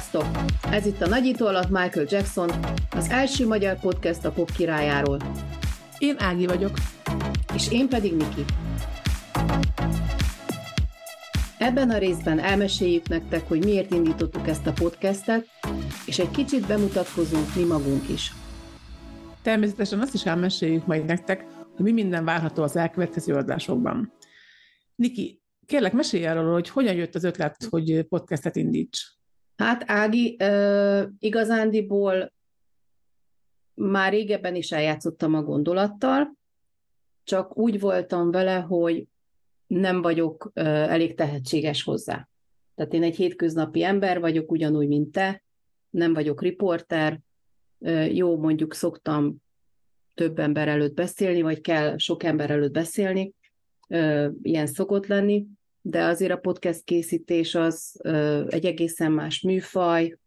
Sziasztok! Ez itt a Nagyító alatt Michael Jackson, az első magyar podcast a pop királyáról. Én Ági vagyok. És én pedig Niki. Ebben a részben elmeséljük nektek, hogy miért indítottuk ezt a podcastet, és egy kicsit bemutatkozunk mi magunk is. Természetesen azt is elmeséljük majd nektek, hogy mi minden várható az elkövetkező adásokban. Niki, kérlek, mesélj arról, hogy hogyan jött az ötlet, hogy podcastet indíts. Hát Ági, igazándiból már régebben is eljátszottam a gondolattal, csak úgy voltam vele, hogy nem vagyok elég tehetséges hozzá. Tehát én egy hétköznapi ember vagyok, ugyanúgy, mint te, nem vagyok riporter, jó, mondjuk szoktam több ember előtt beszélni, vagy kell sok ember előtt beszélni, ilyen szokott lenni, de azért a podcast készítés az egy egészen más műfaj.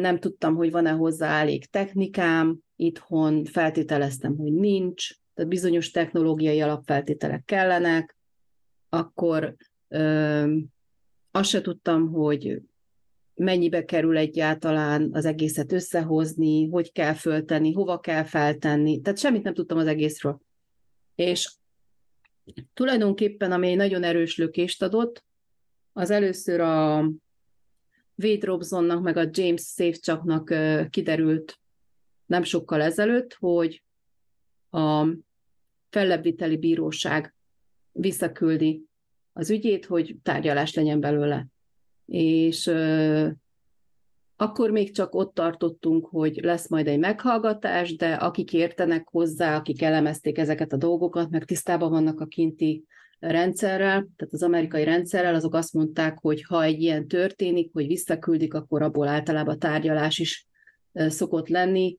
Nem tudtam, hogy van-e hozzá elég technikám, itthon feltételeztem, hogy nincs, tehát bizonyos technológiai alapfeltételek kellenek, akkor ö, azt se tudtam, hogy mennyibe kerül egyáltalán az egészet összehozni, hogy kell föltenni, hova kell feltenni, tehát semmit nem tudtam az egészről. És Tulajdonképpen, ami egy nagyon erős lökést adott, az először a Wade Robsonnak, meg a James Safechucknak kiderült nem sokkal ezelőtt, hogy a fellebbviteli bíróság visszaküldi az ügyét, hogy tárgyalás legyen belőle. És akkor még csak ott tartottunk, hogy lesz majd egy meghallgatás, de akik értenek hozzá, akik elemezték ezeket a dolgokat, meg tisztában vannak a kinti rendszerrel, tehát az amerikai rendszerrel, azok azt mondták, hogy ha egy ilyen történik, hogy visszaküldik, akkor abból általában tárgyalás is szokott lenni,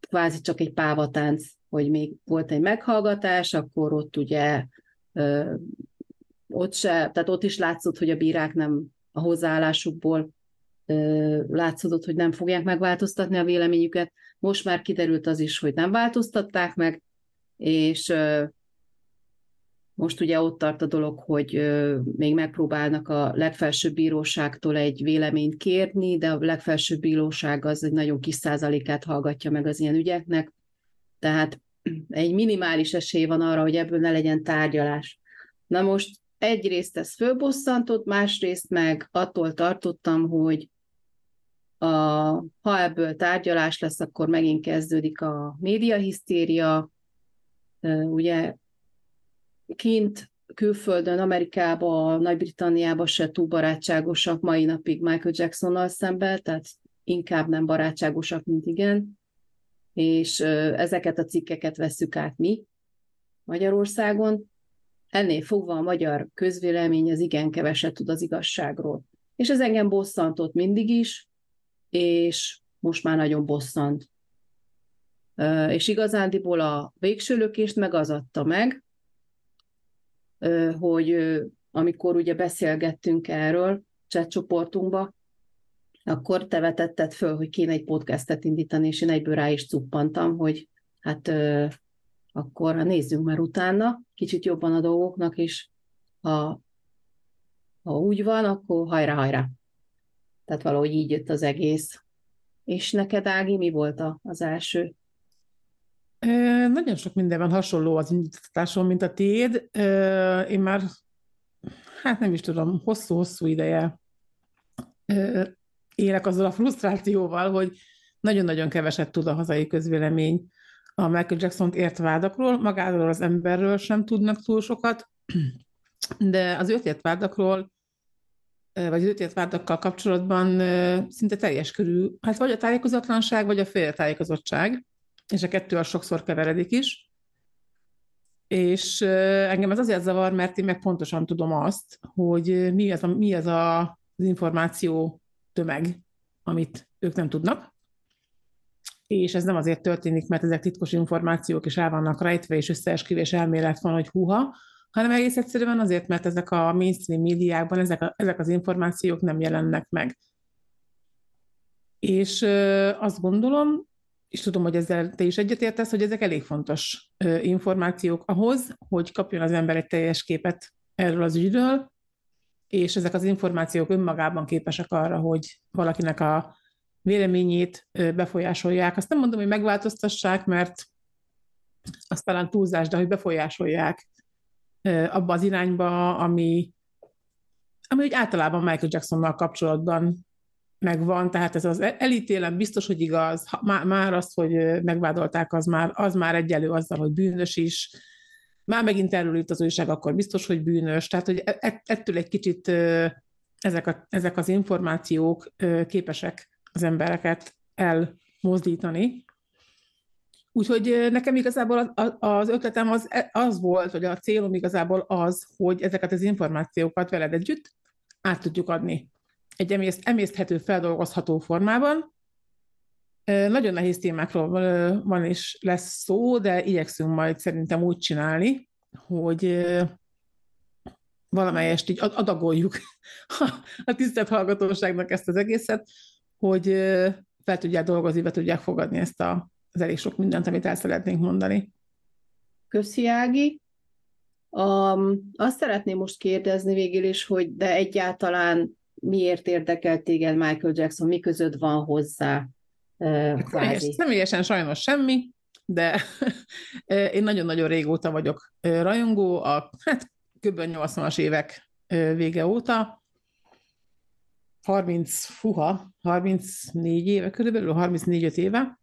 kvázi csak egy pávatánc, hogy még volt egy meghallgatás, akkor ott ugye ott se, tehát ott is látszott, hogy a bírák nem a hozzáállásukból látszódott, hogy nem fogják megváltoztatni a véleményüket. Most már kiderült az is, hogy nem változtatták meg, és most ugye ott tart a dolog, hogy még megpróbálnak a legfelsőbb bíróságtól egy véleményt kérni, de a legfelsőbb bíróság az egy nagyon kis százalékát hallgatja meg az ilyen ügyeknek, tehát egy minimális esély van arra, hogy ebből ne legyen tárgyalás. Na most egyrészt ez fölbosszantott, másrészt meg attól tartottam, hogy a, ha ebből tárgyalás lesz, akkor megint kezdődik a médiahisztéria. Ugye kint, külföldön, Amerikában, Nagy-Britanniában se túl barátságosak mai napig Michael Jacksonnal szemben, tehát inkább nem barátságosak, mint igen. És ezeket a cikkeket vesszük át mi Magyarországon. Ennél fogva a magyar közvélemény az igen keveset tud az igazságról. És ez engem bosszantott mindig is, és most már nagyon bosszant. És igazándiból a végső lökést meg az adta meg, hogy amikor ugye beszélgettünk erről chat csoportunkba, akkor te vetetted föl, hogy kéne egy podcastet indítani, és én egyből rá is cuppantam, hogy hát akkor nézzünk már utána, kicsit jobban a dolgoknak, és ha, ha úgy van, akkor hajrá, hajrá. Tehát valahogy így jött az egész. És neked, Ági, mi volt az első? E, nagyon sok mindenben hasonló az indítatásom, mint a tiéd. E, én már, hát nem is tudom, hosszú-hosszú ideje e, élek azzal a frusztrációval, hogy nagyon-nagyon keveset tud a hazai közvélemény a Michael Jackson-t ért vádakról, magáról az emberről sem tudnak túl sokat, de az őt ért vádakról vagy az ütét várdakkal kapcsolatban szinte teljes körű, hát vagy a tájékozatlanság, vagy a félretájékozottság, és a kettő a sokszor keveredik is. És engem ez azért zavar, mert én meg pontosan tudom azt, hogy mi az a, mi az, a, az információ tömeg, amit ők nem tudnak, és ez nem azért történik, mert ezek titkos információk, és el vannak rejtve, és összeesküvés elmélet van, hogy huha, hanem egész egyszerűen azért, mert ezek a mainstream médiákban ezek, a, ezek az információk nem jelennek meg. És azt gondolom, és tudom, hogy ezzel te is egyetértesz, hogy ezek elég fontos információk ahhoz, hogy kapjon az ember egy teljes képet erről az ügyről, és ezek az információk önmagában képesek arra, hogy valakinek a véleményét befolyásolják. Azt nem mondom, hogy megváltoztassák, mert az talán túlzás, de hogy befolyásolják abba az irányba, ami, ami úgy általában Michael Jacksonnal kapcsolatban megvan, tehát ez az elítélem biztos, hogy igaz, már, már az, hogy megvádolták, az már, az már egyelő azzal, hogy bűnös is, már megint erről az újság, akkor biztos, hogy bűnös, tehát hogy e, e, ettől egy kicsit ezek, a, ezek az információk képesek az embereket elmozdítani. Úgyhogy nekem igazából az ötletem az, az volt, hogy a célom igazából az, hogy ezeket az információkat veled együtt át tudjuk adni egy emészt, emészthető, feldolgozható formában. Nagyon nehéz témákról van és lesz szó, de igyekszünk majd szerintem úgy csinálni, hogy valamelyest így adagoljuk a tisztelt hallgatóságnak ezt az egészet, hogy fel tudják dolgozni, be tudják fogadni ezt a, az elég sok mindent, amit el szeretnénk mondani. Köszi, Ági. Um, azt szeretném most kérdezni végül is, hogy de egyáltalán miért érdekelt téged Michael Jackson, mi között van hozzá? Uh, Személyes, személyesen sajnos semmi, de én nagyon-nagyon régóta vagyok rajongó, a hát kb. 80-as évek vége óta, 30, fuha, 34 éve körülbelül, 34-5 éve,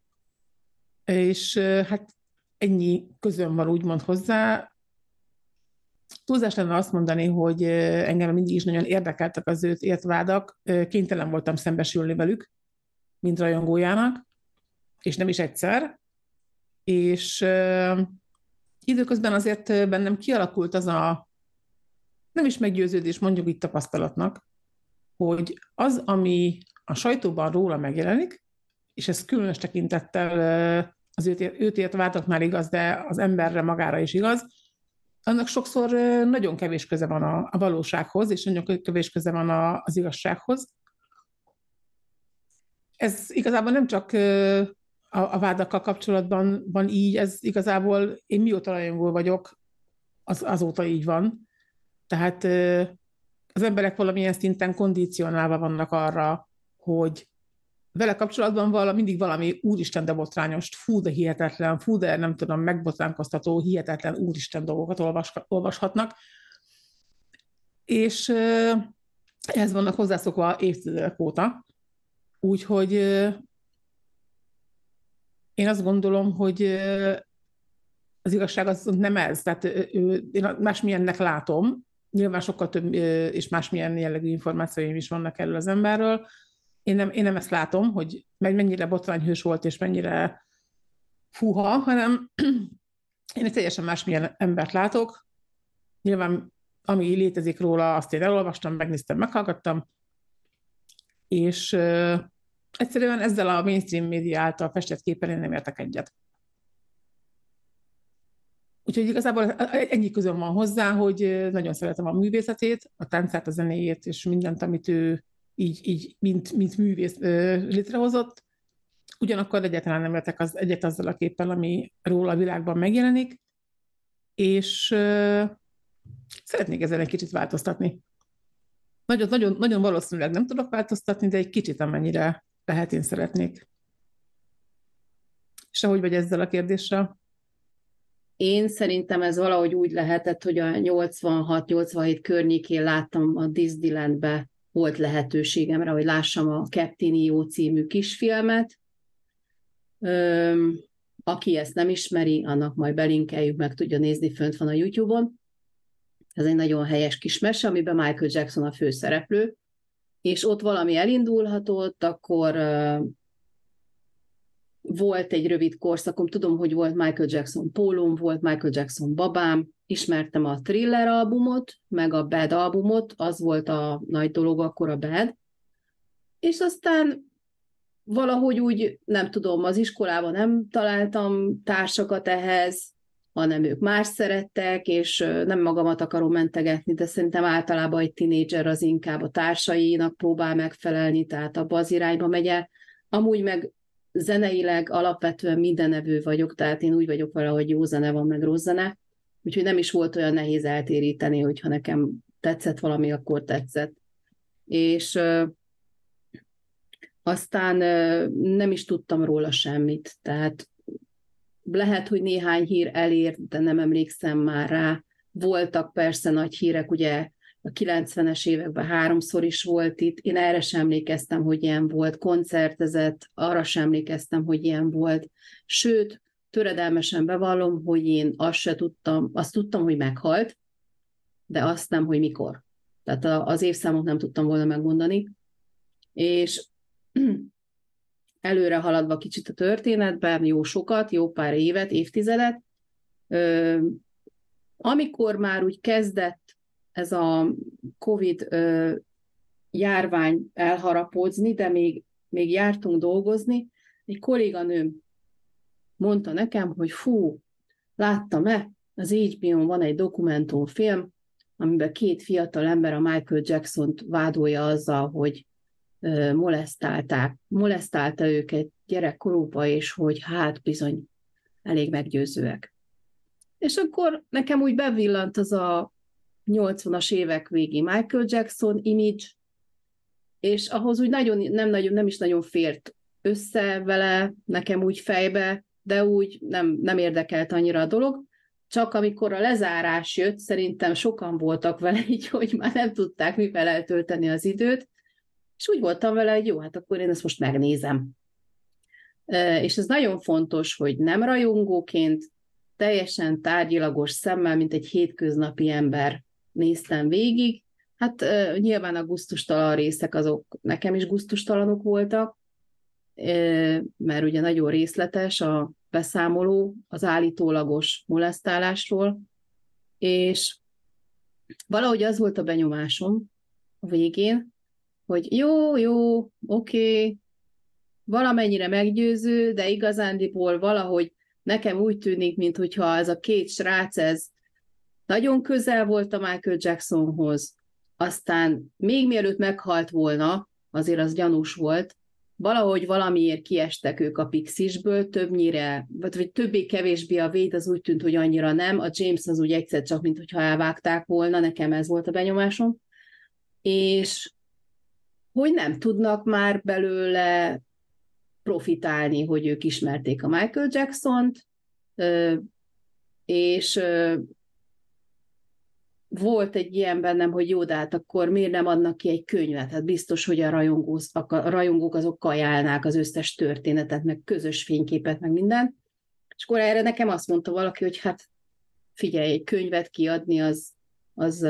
és hát ennyi közön van úgymond hozzá, Túlzás lenne azt mondani, hogy engem mindig is nagyon érdekeltek az őt ért vádak, kénytelen voltam szembesülni velük, mint rajongójának, és nem is egyszer, és időközben azért bennem kialakult az a nem is meggyőződés, mondjuk itt tapasztalatnak, hogy az, ami a sajtóban róla megjelenik, és ez különös tekintettel az őt, őt ért vádaknál igaz, de az emberre magára is igaz, annak sokszor nagyon kevés köze van a, a valósághoz, és nagyon kevés köze van a, az igazsághoz. Ez igazából nem csak a, a vádakkal kapcsolatban van így, ez igazából én mióta rajongó vagyok, az, azóta így van. Tehát az emberek valamilyen szinten kondicionálva vannak arra, hogy vele kapcsolatban vala, mindig valami úristen, de botrányos, fú, de hihetetlen, fú, de nem tudom, megbotránkoztató, hihetetlen úristen dolgokat olvas, olvashatnak. És ehhez vannak hozzászokva évtizedek óta. Úgyhogy én azt gondolom, hogy az igazság az nem ez. Tehát én másmilyennek látom, nyilván sokkal több és másmilyen jellegű információim is vannak erről az emberről, én nem, én nem ezt látom, hogy mennyire botrányhős volt, és mennyire fuha, hanem én egy teljesen másmilyen embert látok. Nyilván, ami létezik róla, azt én elolvastam, megnéztem, meghallgattam, és uh, egyszerűen ezzel a mainstream média által festett képen én nem értek egyet. Úgyhogy igazából ennyi közön van hozzá, hogy nagyon szeretem a művészetét, a táncát, a zenéjét, és mindent, amit ő így, így mint, mint művész létrehozott, ugyanakkor egyáltalán nem értek az, egyet azzal a képpel, ami róla a világban megjelenik, és ö, szeretnék ezen egy kicsit változtatni. Nagyon, nagyon, nagyon valószínűleg nem tudok változtatni, de egy kicsit amennyire lehet én szeretnék. És ahogy vagy ezzel a kérdéssel? Én szerintem ez valahogy úgy lehetett, hogy a 86-87 környékén láttam a Disneylandbe volt lehetőségemre, hogy lássam a Captain Io című kisfilmet. Öm, aki ezt nem ismeri, annak majd belinkeljük, meg tudja nézni, fönt van a YouTube-on. Ez egy nagyon helyes kis mese, amiben Michael Jackson a főszereplő, és ott valami elindulhatott, akkor volt egy rövid korszakom, tudom, hogy volt Michael Jackson pólóm, volt Michael Jackson babám, ismertem a Thriller albumot, meg a Bad albumot, az volt a nagy dolog akkor a Bad, és aztán valahogy úgy, nem tudom, az iskolában nem találtam társakat ehhez, hanem ők más szerettek, és nem magamat akarom mentegetni, de szerintem általában egy tinédzser az inkább a társainak próbál megfelelni, tehát abba az irányba megy el. Amúgy meg zeneileg alapvetően mindenevő vagyok, tehát én úgy vagyok vele, hogy jó zene van, meg rossz zene, úgyhogy nem is volt olyan nehéz eltéríteni, hogyha nekem tetszett valami, akkor tetszett. És aztán nem is tudtam róla semmit, tehát lehet, hogy néhány hír elért, de nem emlékszem már rá. Voltak persze nagy hírek, ugye a 90-es években háromszor is volt itt, én erre sem emlékeztem, hogy ilyen volt, koncertezett, arra sem emlékeztem, hogy ilyen volt. Sőt, töredelmesen bevallom, hogy én azt se tudtam, azt tudtam, hogy meghalt, de azt nem, hogy mikor. Tehát az évszámot nem tudtam volna megmondani. És előre haladva kicsit a történetben, jó sokat, jó pár évet, évtizedet, amikor már úgy kezdett ez a COVID járvány elharapódzni, de még, még jártunk dolgozni, egy kolléganőm mondta nekem, hogy fú, láttam-e, az HBO-n van egy dokumentumfilm, amiben két fiatal ember a Michael Jackson-t vádolja azzal, hogy molesztálták, molesztálta őket gyerekkorúba, és hogy hát bizony elég meggyőzőek. És akkor nekem úgy bevillant az a 80-as évek végi Michael Jackson image, és ahhoz úgy nagyon, nem, nagyon, nem is nagyon fért össze vele, nekem úgy fejbe, de úgy nem, nem érdekelt annyira a dolog. Csak amikor a lezárás jött, szerintem sokan voltak vele így, hogy már nem tudták mivel eltölteni az időt, és úgy voltam vele, hogy jó, hát akkor én ezt most megnézem. És ez nagyon fontos, hogy nem rajongóként, teljesen tárgyilagos szemmel, mint egy hétköznapi ember néztem végig. Hát nyilván a guztustalan részek azok nekem is guztustalanok voltak, mert ugye nagyon részletes a beszámoló az állítólagos molesztálásról, és valahogy az volt a benyomásom a végén, hogy jó, jó, oké, okay, valamennyire meggyőző, de igazándiból valahogy nekem úgy tűnik, mintha ez a két srác, ez nagyon közel volt a Michael Jacksonhoz, aztán még mielőtt meghalt volna, azért az gyanús volt, valahogy valamiért kiestek ők a pixisből, többnyire, vagy, többé-kevésbé a véd az úgy tűnt, hogy annyira nem, a James az úgy egyszer csak, mintha elvágták volna, nekem ez volt a benyomásom, és hogy nem tudnak már belőle profitálni, hogy ők ismerték a Michael Jackson-t, és volt egy ilyen bennem, hogy jó, de hát akkor miért nem adnak ki egy könyvet? Hát biztos, hogy a rajongók, a rajongók azok kajálnák az összes történetet, meg közös fényképet, meg minden. És akkor erre nekem azt mondta valaki, hogy hát figyelj, egy könyvet kiadni az, az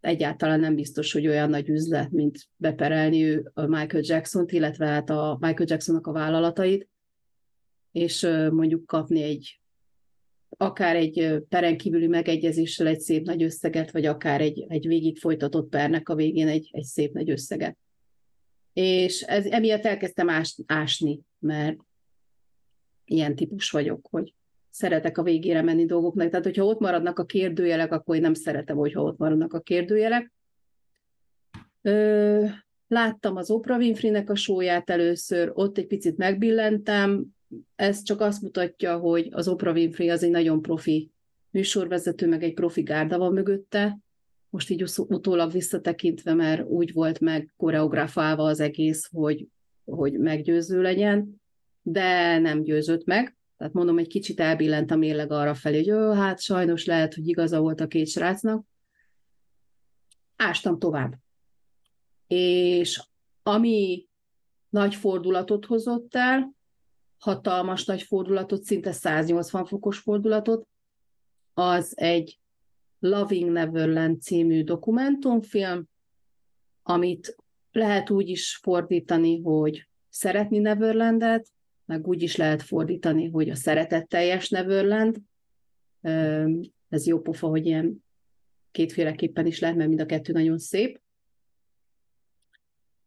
egyáltalán nem biztos, hogy olyan nagy üzlet, mint beperelni ő a Michael Jackson-t, illetve hát a Michael Jacksonnak a vállalatait, és mondjuk kapni egy akár egy peren kívüli megegyezéssel egy szép nagy összeget, vagy akár egy, egy végig folytatott pernek a végén egy, egy szép nagy összeget. És ez, emiatt elkezdtem ás, ásni, mert ilyen típus vagyok, hogy szeretek a végére menni dolgoknak. Tehát, hogyha ott maradnak a kérdőjelek, akkor én nem szeretem, hogyha ott maradnak a kérdőjelek. Ö, láttam az Oprah Winfrey-nek a sóját először, ott egy picit megbillentem, ez csak azt mutatja, hogy az Oprah Winfrey az egy nagyon profi műsorvezető, meg egy profi gárda van mögötte. Most így utólag visszatekintve, mert úgy volt meg koreografálva az egész, hogy, hogy meggyőző legyen, de nem győzött meg. Tehát mondom, egy kicsit elbillent a mérleg arra felé, hogy jó, hát sajnos lehet, hogy igaza volt a két srácnak. Ástam tovább. És ami nagy fordulatot hozott el, hatalmas nagy fordulatot, szinte 180 fokos fordulatot, az egy Loving Neverland című dokumentumfilm, amit lehet úgy is fordítani, hogy szeretni Neverlandet, meg úgy is lehet fordítani, hogy a szeretetteljes Neverland. Ez jó pofa, hogy ilyen kétféleképpen is lehet, mert mind a kettő nagyon szép.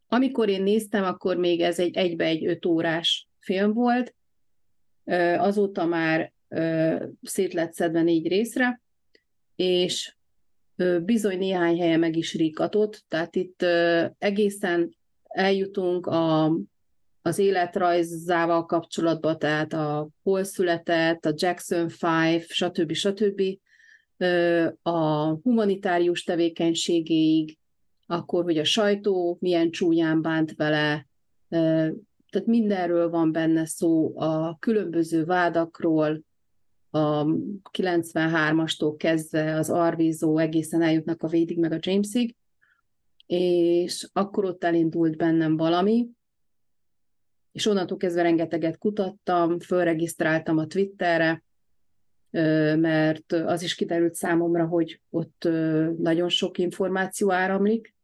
Amikor én néztem, akkor még ez egy egybe egy öt órás film volt, azóta már szét lett szedve négy részre, és bizony néhány helye meg is ríkatott, tehát itt egészen eljutunk a, az életrajzával kapcsolatban, tehát a hol született, a Jackson 5, stb. stb. a humanitárius tevékenységéig, akkor, hogy a sajtó milyen csúnyán bánt vele, tehát mindenről van benne szó, a különböző vádakról, a 93-astól kezdve az Arvízó egészen eljutnak a Védig meg a Jamesig, és akkor ott elindult bennem valami, és onnantól kezdve rengeteget kutattam, fölregisztráltam a Twitterre, mert az is kiderült számomra, hogy ott nagyon sok információ áramlik.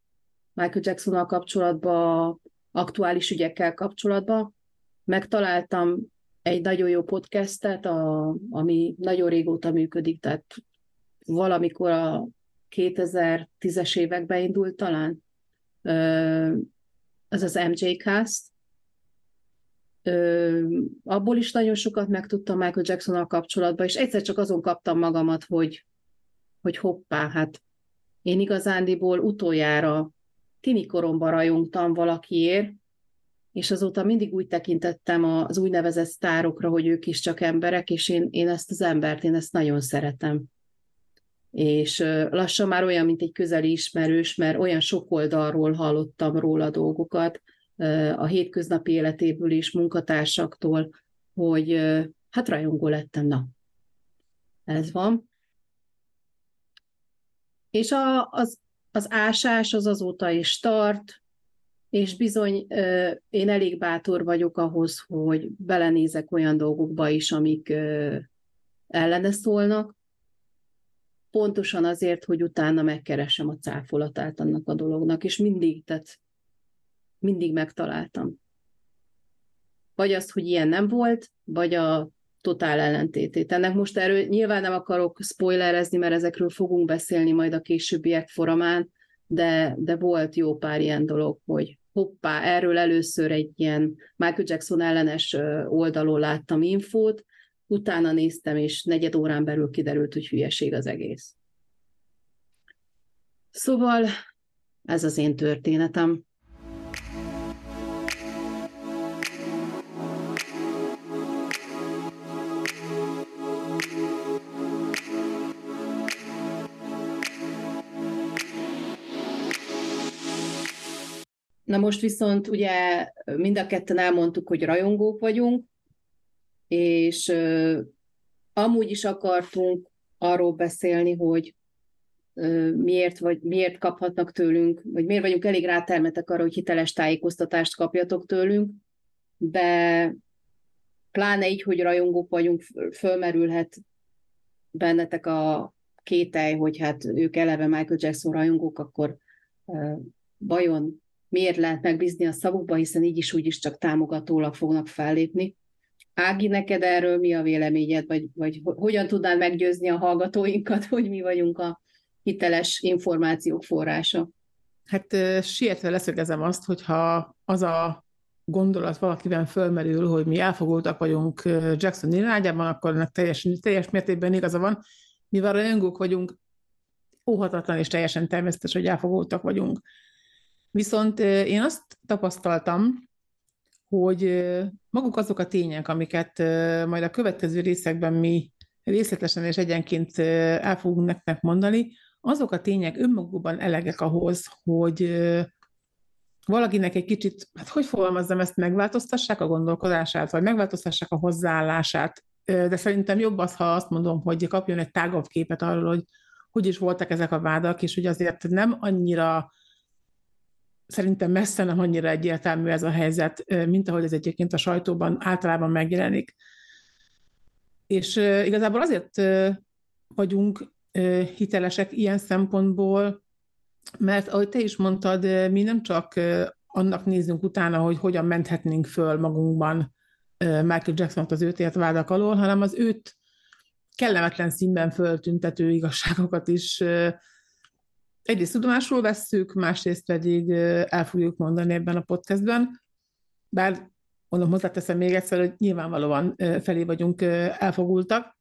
Michael Jacksonnal kapcsolatban, aktuális ügyekkel kapcsolatban. Megtaláltam egy nagyon jó podcastet, a, ami nagyon régóta működik, tehát valamikor a 2010-es években indult talán. Ez az MJ Cast. Abból is nagyon sokat megtudtam Michael Jacksonnal kapcsolatban, és egyszer csak azon kaptam magamat, hogy, hogy hoppá, hát én igazándiból utoljára tini koromban rajongtam valakiért, és azóta mindig úgy tekintettem az úgynevezett sztárokra, hogy ők is csak emberek, és én, én ezt az embert, én ezt nagyon szeretem. És lassan már olyan, mint egy közeli ismerős, mert olyan sok oldalról hallottam róla dolgokat, a hétköznapi életéből is, munkatársaktól, hogy hát rajongó lettem, na. Ez van. És a, az, az ásás az azóta is tart, és bizony én elég bátor vagyok ahhoz, hogy belenézek olyan dolgokba is, amik ellene szólnak, pontosan azért, hogy utána megkeresem a cáfolatát annak a dolognak, és mindig, tehát mindig megtaláltam. Vagy azt, hogy ilyen nem volt, vagy a totál ellentétét. Ennek most erről nyilván nem akarok spoilerezni, mert ezekről fogunk beszélni majd a későbbiek folyamán, de, de volt jó pár ilyen dolog, hogy hoppá, erről először egy ilyen Michael Jackson ellenes oldalon láttam infót, utána néztem, és negyed órán belül kiderült, hogy hülyeség az egész. Szóval ez az én történetem. Na most viszont ugye mind a ketten elmondtuk, hogy rajongók vagyunk, és amúgy is akartunk arról beszélni, hogy miért, vagy miért kaphatnak tőlünk, vagy miért vagyunk elég rátermetek arra, hogy hiteles tájékoztatást kapjatok tőlünk, de pláne így, hogy rajongók vagyunk, fölmerülhet bennetek a kételj, hogy hát ők eleve Michael Jackson rajongók, akkor uh, vajon miért lehet megbízni a szavukba, hiszen így is úgy is csak támogatólag fognak fellépni. Ági, neked erről mi a véleményed, vagy, vagy hogyan tudnál meggyőzni a hallgatóinkat, hogy mi vagyunk a hiteles információk forrása? Hát sietve leszögezem azt, hogyha az a gondolat valakiben fölmerül, hogy mi elfogultak vagyunk Jackson irányában, akkor ennek teljes, teljes mértékben igaza van. Mivel rajongók vagyunk, óhatatlan és teljesen természetes, hogy elfogultak vagyunk. Viszont én azt tapasztaltam, hogy maguk azok a tények, amiket majd a következő részekben mi részletesen és egyenként el fogunk nektek mondani, azok a tények önmagukban elegek ahhoz, hogy valakinek egy kicsit, hát hogy fogalmazzam ezt, megváltoztassák a gondolkodását, vagy megváltoztassák a hozzáállását. De szerintem jobb az, ha azt mondom, hogy kapjon egy tágabb képet arról, hogy hogy is voltak ezek a vádak, és hogy azért nem annyira szerintem messze nem annyira egyértelmű ez a helyzet, mint ahogy ez egyébként a sajtóban általában megjelenik. És igazából azért vagyunk hitelesek ilyen szempontból, mert ahogy te is mondtad, mi nem csak annak nézzünk utána, hogy hogyan menthetnénk föl magunkban Michael jackson az őt ért vádak alól, hanem az őt kellemetlen színben föltüntető igazságokat is egyrészt tudomásul vesszük, másrészt pedig el fogjuk mondani ebben a podcastben, bár mondom, hozzáteszem még egyszer, hogy nyilvánvalóan felé vagyunk elfogultak.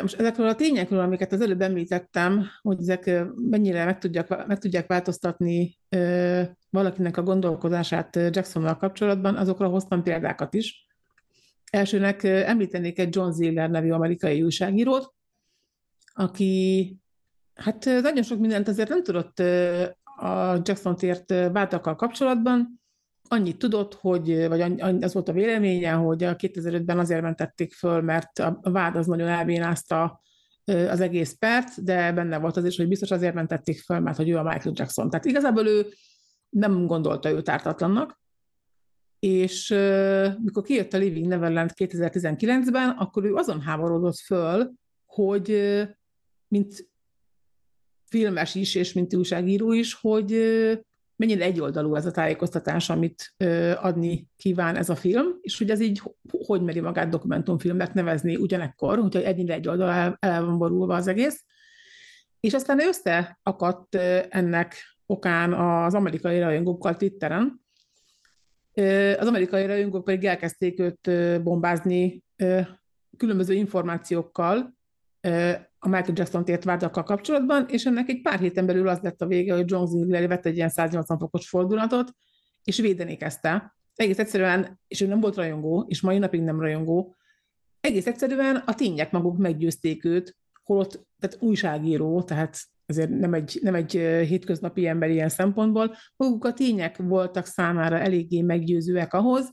Most ezekről a tényekről, amiket az előbb említettem, hogy ezek mennyire meg tudják, meg tudják változtatni valakinek a gondolkodását Jacksonnal kapcsolatban, azokra hoztam példákat is. Elsőnek említenék egy John Ziller nevű amerikai újságírót, aki hát nagyon sok mindent azért nem tudott a Jackson tért váltakkal kapcsolatban, annyit tudott, hogy, vagy az volt a véleménye, hogy a 2005-ben azért mentették föl, mert a vád az nagyon elbénázta az egész pert, de benne volt az is, hogy biztos azért mentették föl, mert hogy ő a Michael Jackson. Tehát igazából ő nem gondolta őt ártatlannak, és uh, mikor kijött a Living Neverland 2019-ben, akkor ő azon háborodott föl, hogy uh, mint filmes is, és mint újságíró is, hogy mennyire egyoldalú ez a tájékoztatás, amit adni kíván ez a film, és hogy ez így hogy meri magát dokumentumfilmnek nevezni ugyanekkor, úgyhogy ennyire egyoldalú el van borulva az egész. És aztán összeakadt ennek okán az amerikai rajongókkal Twitteren, az amerikai rajongók pedig elkezdték őt bombázni különböző információkkal a Michael Jackson tért vádakkal kapcsolatban, és ennek egy pár héten belül az lett a vége, hogy John Ziegler vett egy ilyen 180 fokos fordulatot, és védeni kezdte. Egész egyszerűen, és ő nem volt rajongó, és mai napig nem rajongó, egész egyszerűen a tények maguk meggyőzték őt, holott, tehát újságíró, tehát azért nem egy, nem egy hétköznapi ember ilyen szempontból, maguk a tények voltak számára eléggé meggyőzőek ahhoz,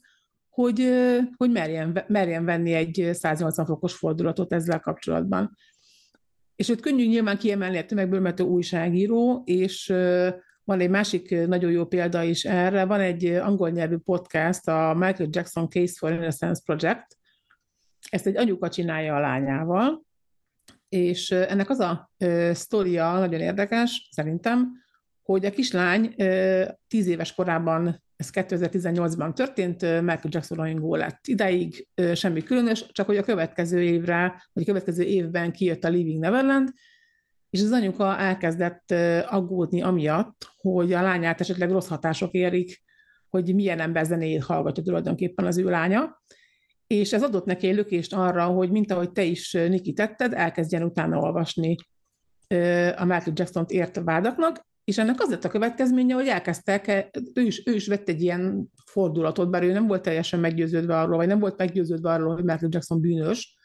hogy, hogy merjen, merjen venni egy 180 fokos fordulatot ezzel kapcsolatban. És őt könnyű nyilván kiemelni a tömegből, mert ő újságíró, és van egy másik nagyon jó példa is erre, van egy angol nyelvű podcast, a Michael Jackson Case for Innocence Project, ezt egy anyuka csinálja a lányával, és ennek az a sztoria nagyon érdekes, szerintem, hogy a kislány tíz éves korában, ez 2018-ban történt, Michael Jackson rajongó lett. Ideig semmi különös, csak hogy a következő évre, vagy a következő évben kijött a Living Neverland, és az anyuka elkezdett aggódni amiatt, hogy a lányát esetleg rossz hatások érik, hogy milyen ember zenéjét hallgatja tulajdonképpen az ő lánya, és ez adott neki egy lökést arra, hogy mint ahogy te is, Niki, tetted, elkezdjen utána olvasni a Michael Jackson-t ért vádaknak, és ennek az lett a következménye, hogy elkezdtek, ő is, ő is vett egy ilyen fordulatot, bár ő nem volt teljesen meggyőződve arról, vagy nem volt meggyőződve arról, hogy Michael Jackson bűnös,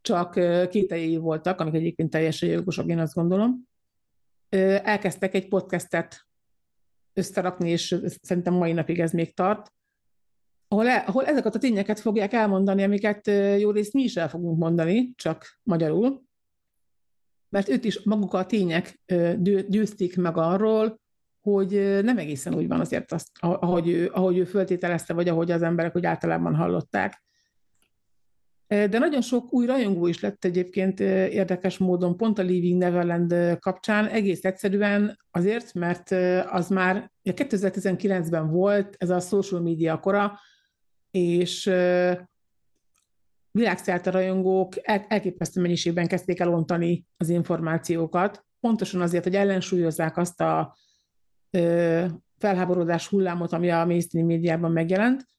csak kételjei voltak, amik egyébként teljesen jogosak, én azt gondolom. Elkezdtek egy podcastet összerakni, és szerintem mai napig ez még tart, ahol, el, ahol ezeket a tényeket fogják elmondani, amiket jó részt mi is el fogunk mondani, csak magyarul, mert őt is maguk a tények győzték meg arról, hogy nem egészen úgy van azért, azt, ahogy, ő, ahogy ő föltételezte, vagy ahogy az emberek úgy általában hallották. De nagyon sok új rajongó is lett egyébként érdekes módon pont a Leaving Neverland kapcsán, egész egyszerűen azért, mert az már 2019-ben volt ez a social media kora, és világszerte rajongók elképesztő mennyiségben kezdték el az információkat, pontosan azért, hogy ellensúlyozzák azt a felháborodás hullámot, ami a mainstream médiában megjelent.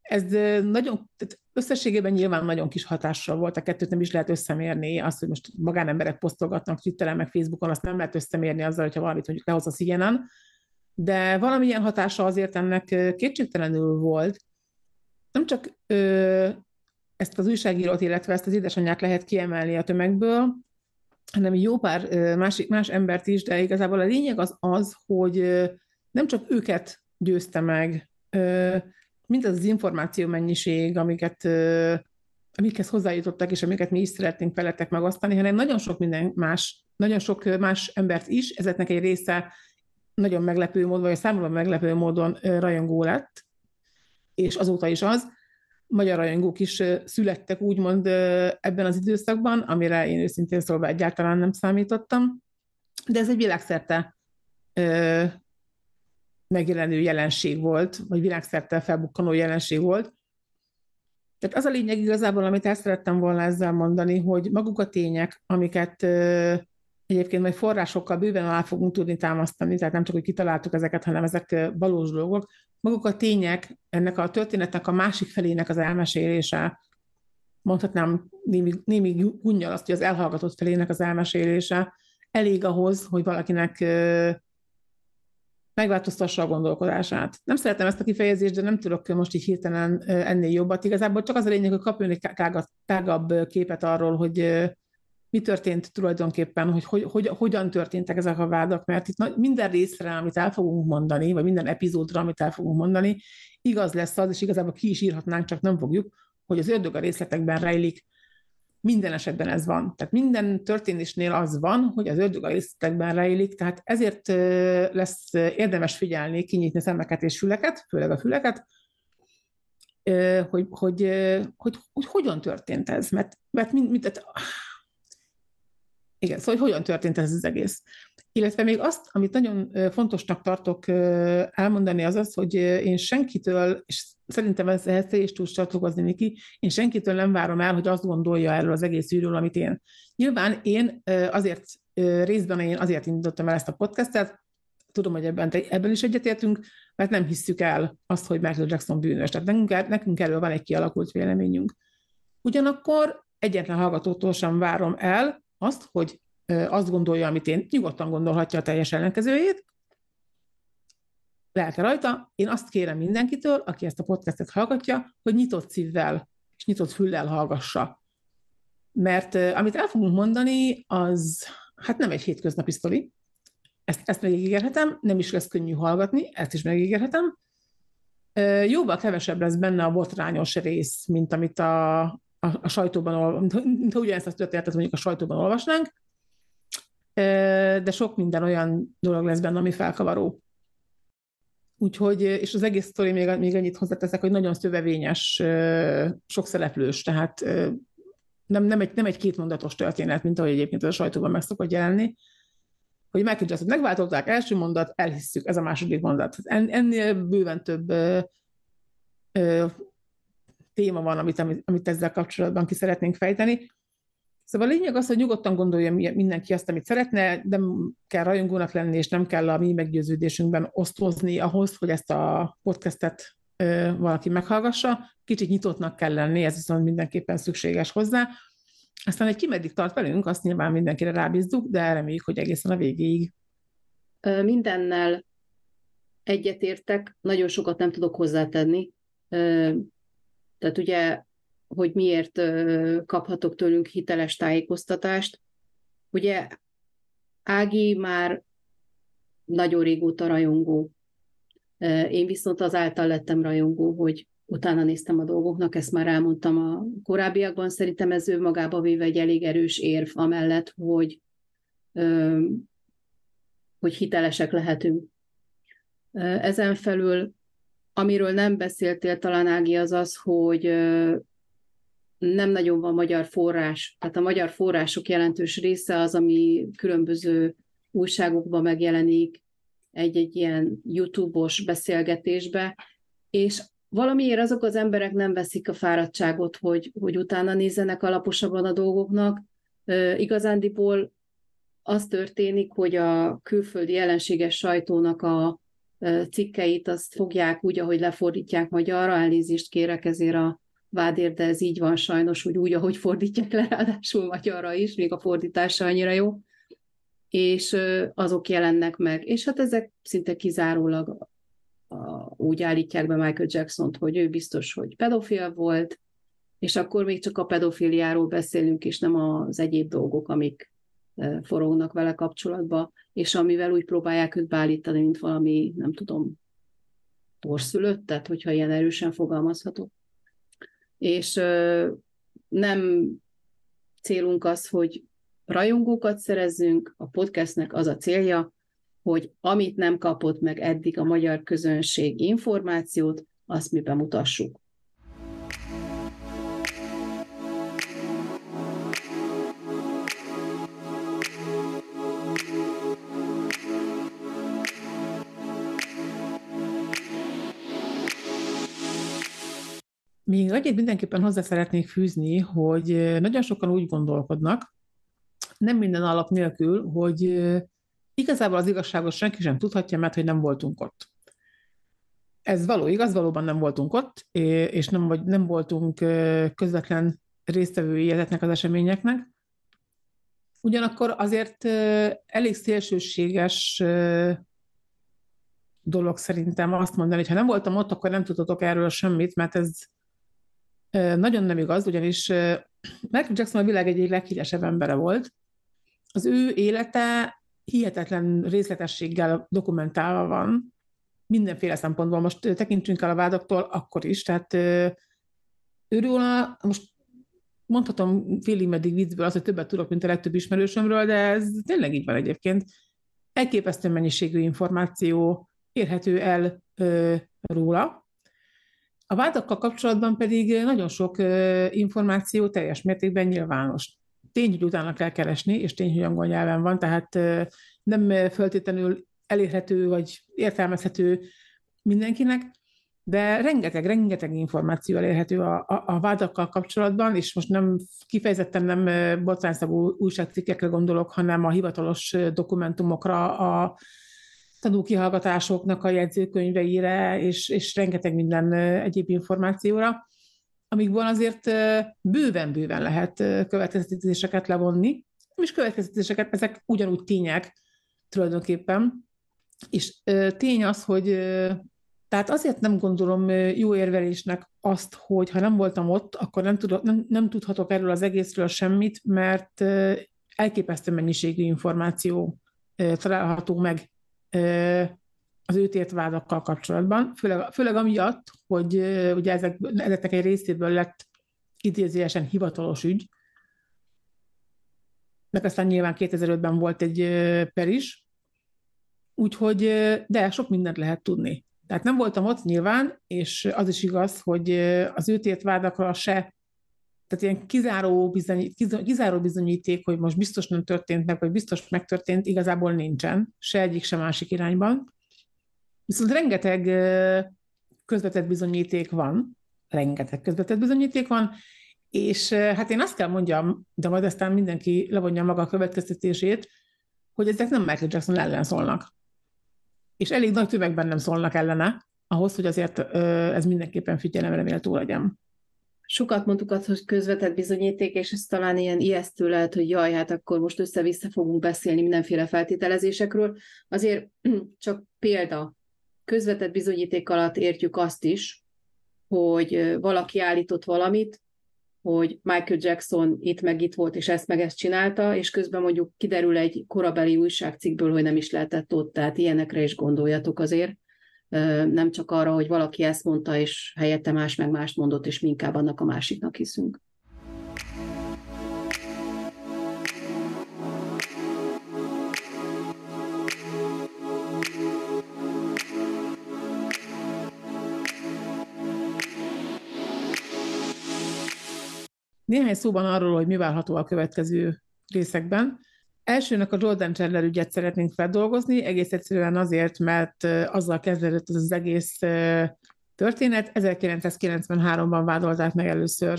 Ez nagyon, összességében nyilván nagyon kis hatással volt, a kettőt nem is lehet összemérni, azt, hogy most magánemberek posztolgatnak Twitteren, meg Facebookon, azt nem lehet összemérni azzal, hogyha valamit mondjuk lehoz a CNN, de valamilyen hatása azért ennek kétségtelenül volt, nem csak ö, ezt az újságírót, illetve ezt az édesanyját lehet kiemelni a tömegből, hanem jó pár másik, más embert is, de igazából a lényeg az az, hogy nem csak őket győzte meg, mint az, információ mennyiség, amiket, amikhez hozzájutottak, és amiket mi is szeretnénk veletek megosztani, hanem nagyon sok minden más, nagyon sok más embert is, ezeknek egy része nagyon meglepő módon, vagy számomra meglepő módon rajongó lett, és azóta is az, magyar rajongók is születtek úgymond ebben az időszakban, amire én őszintén szólva egyáltalán nem számítottam, de ez egy világszerte megjelenő jelenség volt, vagy világszerte felbukkanó jelenség volt. Tehát az a lényeg igazából, amit el szerettem volna ezzel mondani, hogy maguk a tények, amiket egyébként majd forrásokkal bőven alá fogunk tudni támasztani, tehát nem csak, hogy kitaláltuk ezeket, hanem ezek valós dolgok, maguk a tények, ennek a történetnek a másik felének az elmesélése, mondhatnám némi, némi gunnyal azt, hogy az elhallgatott felének az elmesélése elég ahhoz, hogy valakinek megváltoztassa a gondolkodását. Nem szeretem ezt a kifejezést, de nem tudok most így hirtelen ennél jobbat. Igazából csak az a lényeg, hogy kapjon egy tágabb képet arról, hogy mi történt tulajdonképpen, hogy, hogy, hogy hogyan történtek ezek a vádak, mert itt minden részre, amit el fogunk mondani, vagy minden epizódra, amit el fogunk mondani, igaz lesz az, és igazából ki is írhatnánk, csak nem fogjuk, hogy az ördög a részletekben rejlik. Minden esetben ez van. Tehát minden történésnél az van, hogy az ördög a részletekben rejlik, tehát ezért lesz érdemes figyelni, kinyitni szemeket és füleket, főleg a füleket, hogy, hogy, hogy, hogy, hogy hogyan történt ez, mert, mert mind, mind, tehát, igen, szóval hogy hogyan történt ez az egész. Illetve még azt, amit nagyon fontosnak tartok elmondani, az az, hogy én senkitől, és szerintem ez, ehhez te is tudsz csatlakozni, Niki, én senkitől nem várom el, hogy azt gondolja erről az egész ügyről, amit én. Nyilván én azért, részben én azért indítottam el ezt a podcastet, tudom, hogy ebben, ebben is egyetértünk, mert nem hisszük el azt, hogy Michael Jackson bűnös. Tehát nekünk, nekünk erről van egy kialakult véleményünk. Ugyanakkor egyetlen hallgatótól sem várom el azt, hogy azt gondolja, amit én, nyugodtan gondolhatja a teljes ellenkezőjét, lelke rajta. Én azt kérem mindenkitől, aki ezt a podcastet hallgatja, hogy nyitott szívvel és nyitott füllel hallgassa. Mert amit el fogunk mondani, az hát nem egy hétköznapi sztori, ezt, ezt megígérhetem, nem is lesz könnyű hallgatni, ezt is megígérhetem. Jóval kevesebb lesz benne a botrányos rész, mint amit a, a, a sajtóban, mint, mint ugyanezt a történetet mondjuk a sajtóban olvasnánk, de sok minden olyan dolog lesz benne, ami felkavaró. Úgyhogy, és az egész sztori még, még annyit hozzáteszek, hogy nagyon szövevényes, sok szereplős, tehát nem, nem, egy, nem egy kétmondatos történet, mint ahogy egyébként a sajtóban meg szokott jelenni, hogy Michael Jackson megváltották, első mondat, elhisszük, ez a második mondat. En, ennél bőven több téma van, amit, amit, ezzel kapcsolatban ki szeretnénk fejteni. Szóval a lényeg az, hogy nyugodtan gondolja mindenki azt, amit szeretne, nem kell rajongónak lenni, és nem kell a mi meggyőződésünkben osztozni ahhoz, hogy ezt a podcastet valaki meghallgassa. Kicsit nyitottnak kell lenni, ez viszont mindenképpen szükséges hozzá. Aztán egy ki meddig tart velünk, azt nyilván mindenkire rábízzuk, de reméljük, hogy egészen a végéig. Mindennel egyetértek, nagyon sokat nem tudok hozzátenni. Tehát ugye, hogy miért kaphatok tőlünk hiteles tájékoztatást. Ugye Ági már nagyon régóta rajongó. Én viszont azáltal lettem rajongó, hogy utána néztem a dolgoknak, ezt már elmondtam a korábbiakban, szerintem ez ő magába véve egy elég erős érv amellett, hogy, hogy hitelesek lehetünk. Ezen felül, amiről nem beszéltél talán Ági, az az, hogy nem nagyon van magyar forrás. Tehát a magyar források jelentős része az, ami különböző újságokban megjelenik, egy-egy ilyen YouTube-os beszélgetésbe, és valamiért azok az emberek nem veszik a fáradtságot, hogy, hogy utána nézzenek alaposabban a dolgoknak. Igazándiból az történik, hogy a külföldi ellenséges sajtónak a cikkeit azt fogják úgy, ahogy lefordítják magyarra, elnézést kérek ezért a vádért, de ez így van sajnos, hogy úgy, ahogy fordítják le, ráadásul magyarra is, még a fordítása annyira jó, és azok jelennek meg. És hát ezek szinte kizárólag a, úgy állítják be Michael Jackson-t, hogy ő biztos, hogy pedofil volt, és akkor még csak a pedofiliáról beszélünk, és nem az egyéb dolgok, amik forognak vele kapcsolatba, és amivel úgy próbálják őt beállítani, mint valami, nem tudom, torszülöttet, hogyha ilyen erősen fogalmazhatok. És nem célunk az, hogy rajongókat szerezzünk, a podcastnek az a célja, hogy amit nem kapott meg eddig a magyar közönség információt, azt mi bemutassuk. Még annyit mindenképpen hozzá szeretnék fűzni, hogy nagyon sokan úgy gondolkodnak, nem minden alap nélkül, hogy Igazából az igazságot senki sem tudhatja, mert hogy nem voltunk ott. Ez való igaz, valóban nem voltunk ott, és nem, vagy nem voltunk közvetlen résztvevői ezeknek az eseményeknek. Ugyanakkor azért elég szélsőséges dolog szerintem azt mondani, hogy ha nem voltam ott, akkor nem tudhatok erről semmit, mert ez nagyon nem igaz, ugyanis Michael Jackson a világ egyik leghíresebb embere volt. Az ő élete hihetetlen részletességgel dokumentálva van, mindenféle szempontból. Most tekintsünk el a vádaktól, akkor is. Tehát őről most mondhatom félig meddig viccből az, hogy többet tudok, mint a legtöbb ismerősömről, de ez tényleg így van egyébként. Elképesztő mennyiségű információ érhető el ö, róla. A vádakkal kapcsolatban pedig nagyon sok információ teljes mértékben nyilvános. Tény, hogy utána kell keresni, és tény, hogy angol nyelven van, tehát nem feltétlenül elérhető vagy értelmezhető mindenkinek, de rengeteg, rengeteg információ elérhető a, a, a vádakkal kapcsolatban, és most nem kifejezetten nem botrányszagú újságcikkekre gondolok, hanem a hivatalos dokumentumokra, a tanúkihallgatásoknak a jegyzőkönyveire, és, és rengeteg minden egyéb információra, amikből azért bőven-bőven lehet következtetéseket levonni, és következtetéseket, ezek ugyanúgy tények tulajdonképpen, és tény az, hogy tehát azért nem gondolom jó érvelésnek azt, hogy ha nem voltam ott, akkor nem, tudok, nem, nem tudhatok erről az egészről semmit, mert elképesztő mennyiségű információ található meg az őt ért vádakkal kapcsolatban, főleg, főleg amiatt, hogy ugye ezek, ezeknek egy részéből lett idézőjesen hivatalos ügy, meg aztán nyilván 2005-ben volt egy per is, úgyhogy, de sok mindent lehet tudni. Tehát nem voltam ott nyilván, és az is igaz, hogy az őtért vádakra se, tehát ilyen kizáró, bizonyít, kizáró bizonyíték, hogy most biztos nem történt meg, vagy biztos megtörtént, igazából nincsen, se egyik, se másik irányban. Viszont rengeteg közvetett bizonyíték van, rengeteg közvetett bizonyíték van, és hát én azt kell mondjam, de majd aztán mindenki levonja maga a következtetését, hogy ezek nem Michael Jackson ellen szólnak és elég nagy tömegben nem szólnak ellene, ahhoz, hogy azért ez mindenképpen figyelemre méltó legyen. Sokat mondtuk azt, hogy közvetett bizonyíték, és ez talán ilyen ijesztő lehet, hogy jaj, hát akkor most össze-vissza fogunk beszélni mindenféle feltételezésekről. Azért csak példa, közvetett bizonyíték alatt értjük azt is, hogy valaki állított valamit, hogy Michael Jackson itt meg itt volt, és ezt meg ezt csinálta, és közben mondjuk kiderül egy korabeli újságcikkből, hogy nem is lehetett ott, tehát ilyenekre is gondoljatok azért. Nem csak arra, hogy valaki ezt mondta, és helyette más meg mást mondott, és mi inkább annak a másiknak hiszünk. Néhány szóban arról, hogy mi várható a következő részekben. Elsőnek a Jordan Chandler ügyet szeretnénk feldolgozni, egész egyszerűen azért, mert azzal kezdődött ez az egész történet. 1993-ban vádolták meg először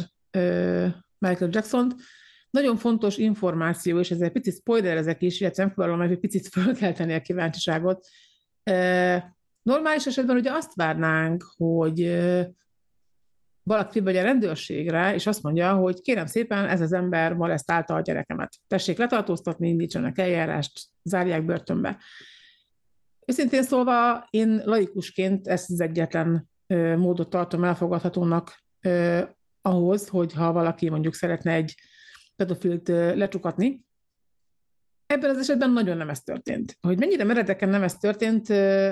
Michael Jackson-t. Nagyon fontos információ, és ez egy picit spoilerezek is, illetve megpróbálom meg egy picit fölkelteni a kíváncsiságot. Normális esetben ugye azt várnánk, hogy valaki vagy a rendőrségre, és azt mondja, hogy kérem szépen, ez az ember molesztálta a gyerekemet. Tessék letartóztatni, indítsanak eljárást, zárják börtönbe. Őszintén szólva, én laikusként ezt az egyetlen módot tartom elfogadhatónak ö, ahhoz, hogy ha valaki mondjuk szeretne egy pedofilt lecsukatni, Ebben az esetben nagyon nem ez történt. Hogy mennyire meredeken nem ez történt,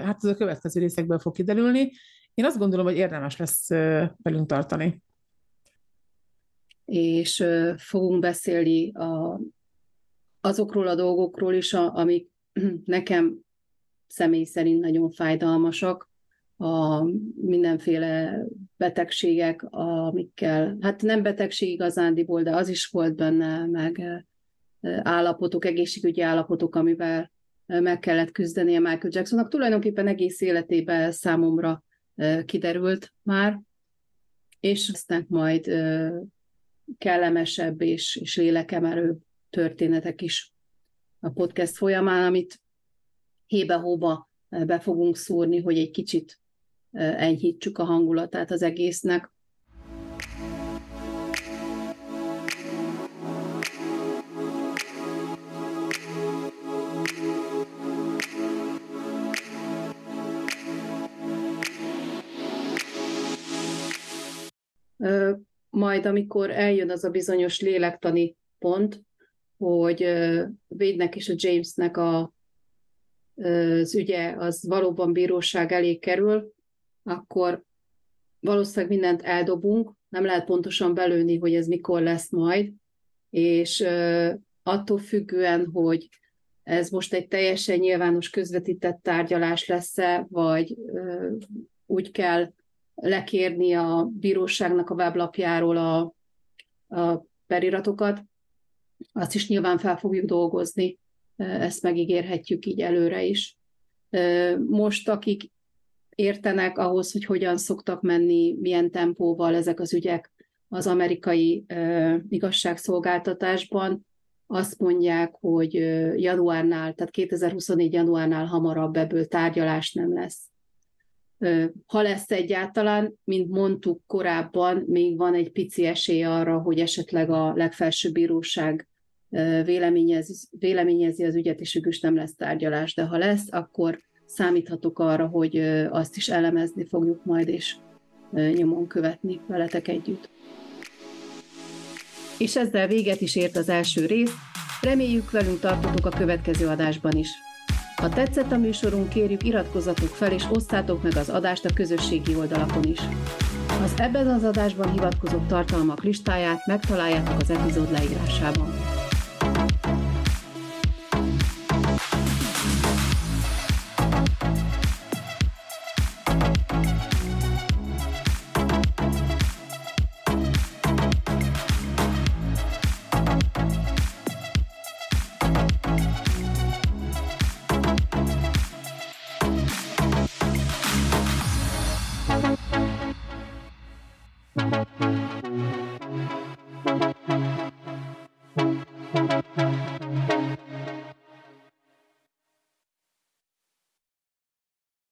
hát ez a következő részekből fog kiderülni, én azt gondolom, hogy érdemes lesz velünk tartani. És fogunk beszélni a, azokról a dolgokról is, amik nekem személy szerint nagyon fájdalmasak, a mindenféle betegségek, amikkel, hát nem betegség igazándiból, de az is volt benne, meg állapotok, egészségügyi állapotok, amivel meg kellett küzdeni a Michael Jacksonnak. Tulajdonképpen egész életében számomra kiderült már, és aztán majd kellemesebb és, és lélekemelőbb történetek is a podcast folyamán, amit hébe-hóba be fogunk szúrni, hogy egy kicsit enyhítsük a hangulatát az egésznek. Majd amikor eljön az a bizonyos lélektani pont, hogy Védnek és a Jamesnek a, az ügye az valóban bíróság elé kerül, akkor valószínűleg mindent eldobunk, nem lehet pontosan belőni, hogy ez mikor lesz majd, és attól függően, hogy ez most egy teljesen nyilvános közvetített tárgyalás lesz-e, vagy úgy kell lekérni a bíróságnak a weblapjáról a, a periratokat, azt is nyilván fel fogjuk dolgozni, ezt megígérhetjük így előre is. Most, akik értenek ahhoz, hogy hogyan szoktak menni, milyen tempóval ezek az ügyek az amerikai igazságszolgáltatásban, azt mondják, hogy januárnál, tehát 2024 januárnál hamarabb ebből tárgyalás nem lesz. Ha lesz egyáltalán, mint mondtuk korábban, még van egy pici esély arra, hogy esetleg a legfelsőbb bíróság véleményezi, véleményezi az ügyet, és is nem lesz tárgyalás, de ha lesz, akkor számíthatok arra, hogy azt is elemezni fogjuk majd, és nyomon követni veletek együtt. És ezzel véget is ért az első rész, reméljük velünk tartotok a következő adásban is. Ha tetszett a műsorunk, kérjük iratkozzatok fel és osszátok meg az adást a közösségi oldalakon is. Az ebben az adásban hivatkozott tartalmak listáját megtaláljátok az epizód leírásában.